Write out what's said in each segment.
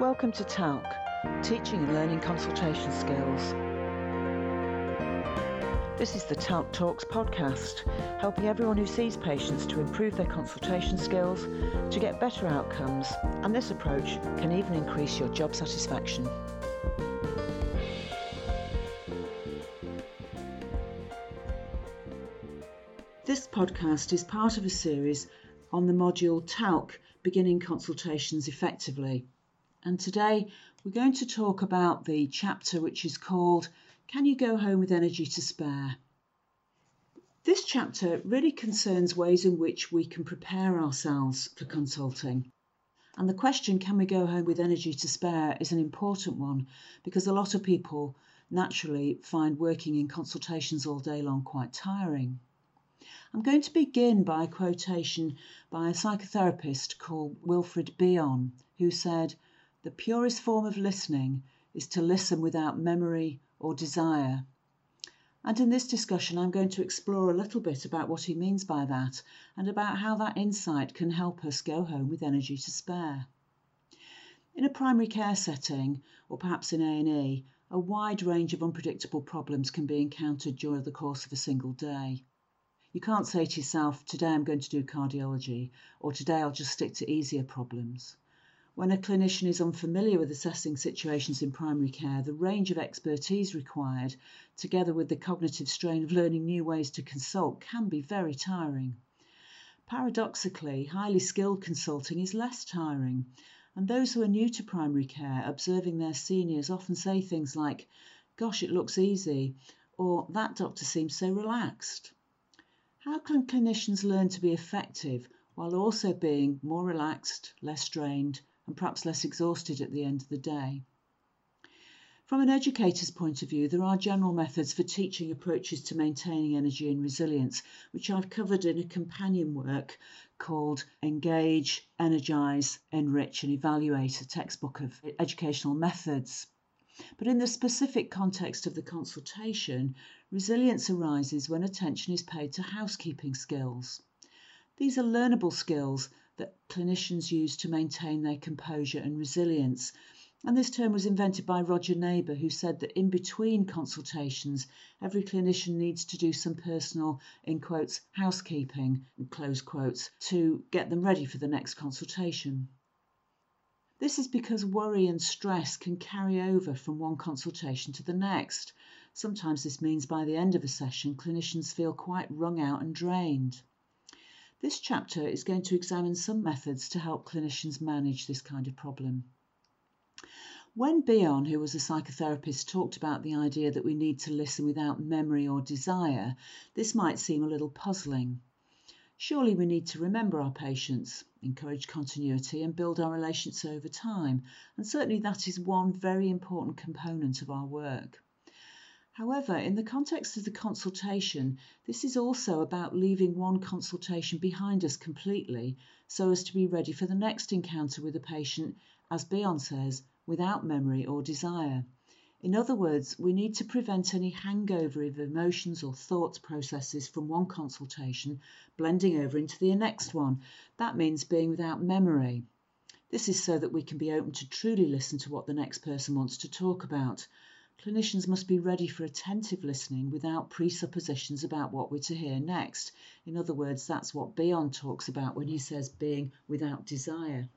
Welcome to TALC, Teaching and Learning Consultation Skills. This is the TALC Talks podcast, helping everyone who sees patients to improve their consultation skills, to get better outcomes, and this approach can even increase your job satisfaction. This podcast is part of a series on the module TALC Beginning Consultations Effectively. And today we're going to talk about the chapter which is called Can You Go Home with Energy to Spare? This chapter really concerns ways in which we can prepare ourselves for consulting. And the question, can we go home with energy to spare, is an important one because a lot of people naturally find working in consultations all day long quite tiring. I'm going to begin by a quotation by a psychotherapist called Wilfred Bion, who said, the purest form of listening is to listen without memory or desire. And in this discussion, I'm going to explore a little bit about what he means by that and about how that insight can help us go home with energy to spare. In a primary care setting, or perhaps in A&E, a wide range of unpredictable problems can be encountered during the course of a single day. You can't say to yourself, today I'm going to do cardiology, or today I'll just stick to easier problems. When a clinician is unfamiliar with assessing situations in primary care, the range of expertise required, together with the cognitive strain of learning new ways to consult, can be very tiring. Paradoxically, highly skilled consulting is less tiring, and those who are new to primary care observing their seniors often say things like, Gosh, it looks easy, or That doctor seems so relaxed. How can clinicians learn to be effective while also being more relaxed, less strained, and perhaps less exhausted at the end of the day. From an educator's point of view, there are general methods for teaching approaches to maintaining energy and resilience, which I've covered in a companion work called Engage, Energize, Enrich and Evaluate, a textbook of educational methods. But in the specific context of the consultation, resilience arises when attention is paid to housekeeping skills. These are learnable skills that clinicians use to maintain their composure and resilience. And this term was invented by Roger Neighbour, who said that in between consultations, every clinician needs to do some personal, in quotes, housekeeping, close quotes, to get them ready for the next consultation. This is because worry and stress can carry over from one consultation to the next. Sometimes this means by the end of a session, clinicians feel quite wrung out and drained. This chapter is going to examine some methods to help clinicians manage this kind of problem. When Bion, who was a psychotherapist, talked about the idea that we need to listen without memory or desire, this might seem a little puzzling. Surely we need to remember our patients, encourage continuity, and build our relationships over time, and certainly that is one very important component of our work. However, in the context of the consultation, this is also about leaving one consultation behind us completely so as to be ready for the next encounter with a patient, as Bion says, without memory or desire. In other words, we need to prevent any hangover of emotions or thoughts processes from one consultation blending over into the next one. That means being without memory. This is so that we can be open to truly listen to what the next person wants to talk about. Clinicians must be ready for attentive listening without presuppositions about what we're to hear next. In other words, that's what Bion talks about when he says being without desire.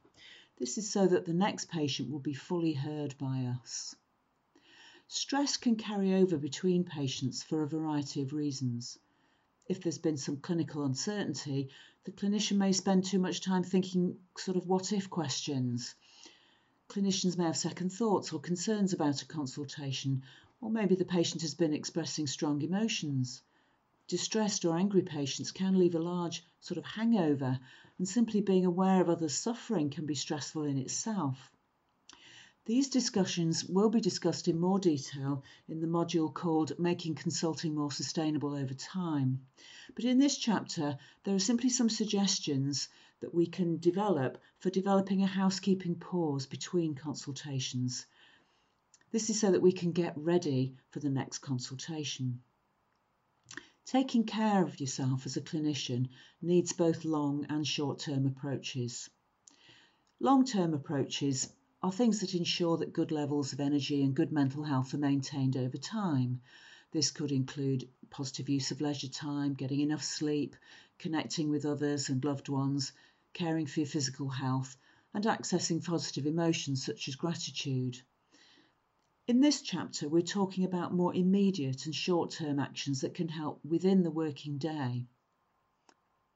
This is so that the next patient will be fully heard by us. Stress can carry over between patients for a variety of reasons. If there's been some clinical uncertainty, the clinician may spend too much time thinking sort of what if questions. Clinicians may have second thoughts or concerns about a consultation, or maybe the patient has been expressing strong emotions. Distressed or angry patients can leave a large sort of hangover, and simply being aware of others' suffering can be stressful in itself. These discussions will be discussed in more detail in the module called Making Consulting More Sustainable Over Time. But in this chapter, there are simply some suggestions that we can develop for developing a housekeeping pause between consultations. This is so that we can get ready for the next consultation. Taking care of yourself as a clinician needs both long and short term approaches. Long term approaches are things that ensure that good levels of energy and good mental health are maintained over time. This could include positive use of leisure time, getting enough sleep, connecting with others and loved ones, caring for your physical health, and accessing positive emotions such as gratitude. In this chapter, we're talking about more immediate and short term actions that can help within the working day.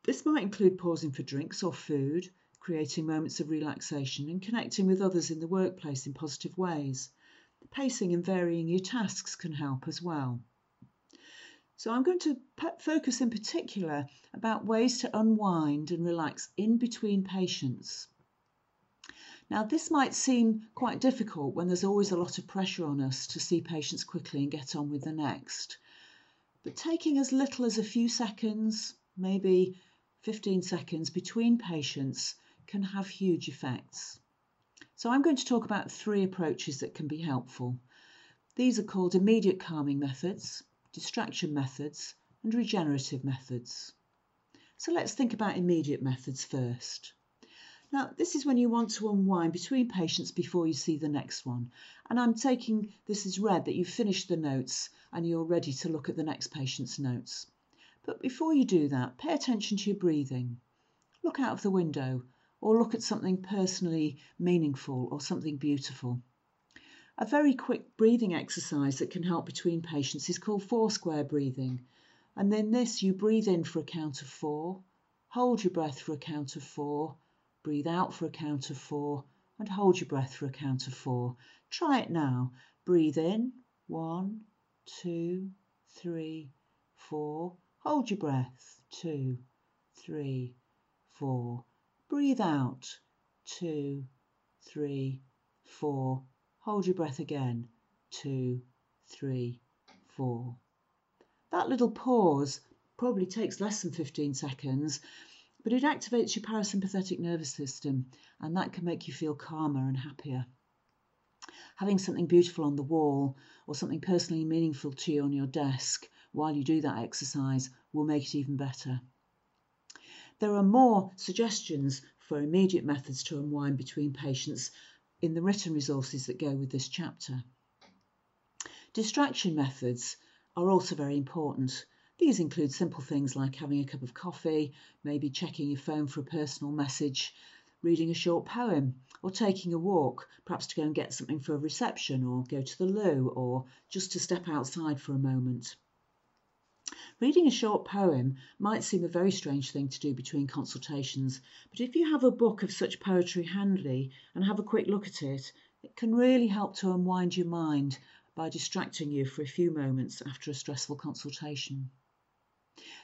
This might include pausing for drinks or food, creating moments of relaxation, and connecting with others in the workplace in positive ways. Pacing and varying your tasks can help as well. So I'm going to focus in particular about ways to unwind and relax in between patients. Now, this might seem quite difficult when there's always a lot of pressure on us to see patients quickly and get on with the next. But taking as little as a few seconds, maybe 15 seconds between patients, can have huge effects. So, I'm going to talk about three approaches that can be helpful. These are called immediate calming methods, distraction methods, and regenerative methods. So, let's think about immediate methods first. Now, this is when you want to unwind between patients before you see the next one. And I'm taking this as read that you've finished the notes and you're ready to look at the next patient's notes. But before you do that, pay attention to your breathing. Look out of the window or look at something personally meaningful or something beautiful. A very quick breathing exercise that can help between patients is called four square breathing. And then this, you breathe in for a count of four, hold your breath for a count of four, Breathe out for a count of four and hold your breath for a count of four. Try it now. Breathe in. One, two, three, four. Hold your breath. Two, three, four. Breathe out. Two, three, four. Hold your breath again. Two, three, four. That little pause probably takes less than 15 seconds but it activates your parasympathetic nervous system, and that can make you feel calmer and happier. Having something beautiful on the wall or something personally meaningful to you on your desk while you do that exercise will make it even better. There are more suggestions for immediate methods to unwind between patients in the written resources that go with this chapter. Distraction methods are also very important these include simple things like having a cup of coffee, maybe checking your phone for a personal message, reading a short poem, or taking a walk, perhaps to go and get something for a reception, or go to the loo, or just to step outside for a moment. Reading a short poem might seem a very strange thing to do between consultations, but if you have a book of such poetry handy and have a quick look at it, it can really help to unwind your mind by distracting you for a few moments after a stressful consultation.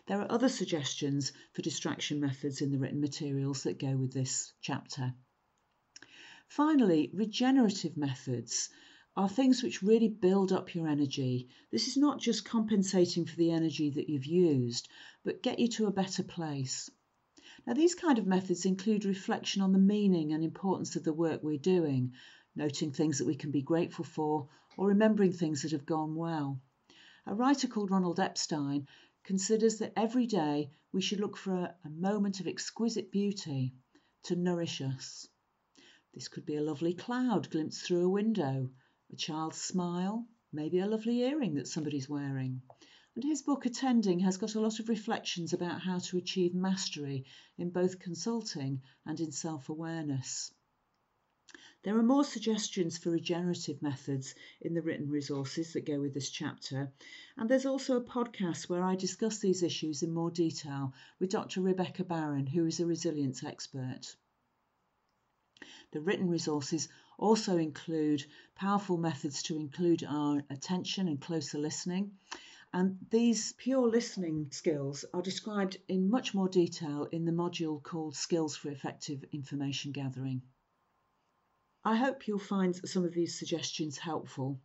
There are other suggestions for distraction methods in the written materials that go with this chapter. Finally, regenerative methods are things which really build up your energy. This is not just compensating for the energy that you've used, but get you to a better place. Now, these kind of methods include reflection on the meaning and importance of the work we're doing, noting things that we can be grateful for, or remembering things that have gone well. A writer called Ronald Epstein considers that every day we should look for a, a moment of exquisite beauty to nourish us. This could be a lovely cloud glimpsed through a window, a child's smile, maybe a lovely earring that somebody's wearing. And his book Attending has got a lot of reflections about how to achieve mastery in both consulting and in self awareness. There are more suggestions for regenerative methods in the written resources that go with this chapter, and there's also a podcast where I discuss these issues in more detail with Dr. Rebecca Barron, who is a resilience expert. The written resources also include powerful methods to include our attention and closer listening. And these pure listening skills are described in much more detail in the module called Skills for Effective Information Gathering. I hope you'll find some of these suggestions helpful.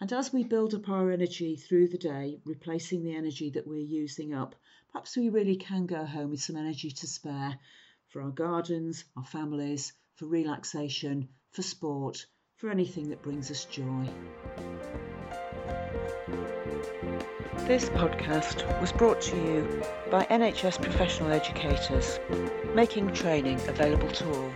And as we build up our energy through the day, replacing the energy that we're using up, perhaps we really can go home with some energy to spare for our gardens, our families, for relaxation, for sport, for anything that brings us joy. This podcast was brought to you by NHS professional educators, making training available to all.